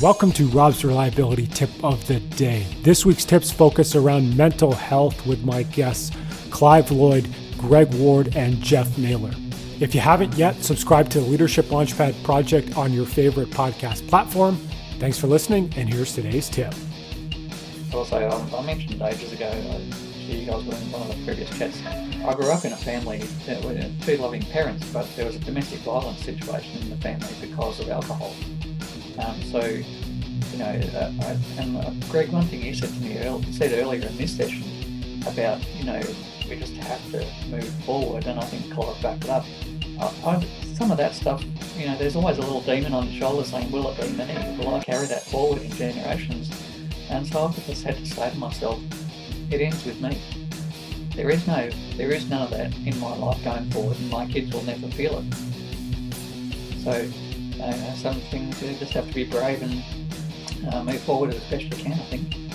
Welcome to Rob's Reliability Tip of the Day. This week's tips focus around mental health with my guests Clive Lloyd, Greg Ward, and Jeff Naylor. If you haven't yet, subscribe to the Leadership Launchpad Project on your favorite podcast platform. Thanks for listening, and here's today's tip. Also, um, I mentioned ages ago uh, you guys were in one of the previous chats, I grew up in a family were two loving parents, but there was a domestic violence situation in the family because of alcohol. Um, so, you know, uh, I, and uh, Greg, one thing you said to me earlier, said earlier in this session about, you know, we just have to move forward, and I think Clive backed it up. I, some of that stuff, you know, there's always a little demon on the shoulder saying, will it be me? Will I carry that forward in generations? And so I've just had to say to myself, it ends with me. There is no, there is none of that in my life going forward, and my kids will never feel it. So uh, some things just have to be brave and uh, move forward as best you can, I think.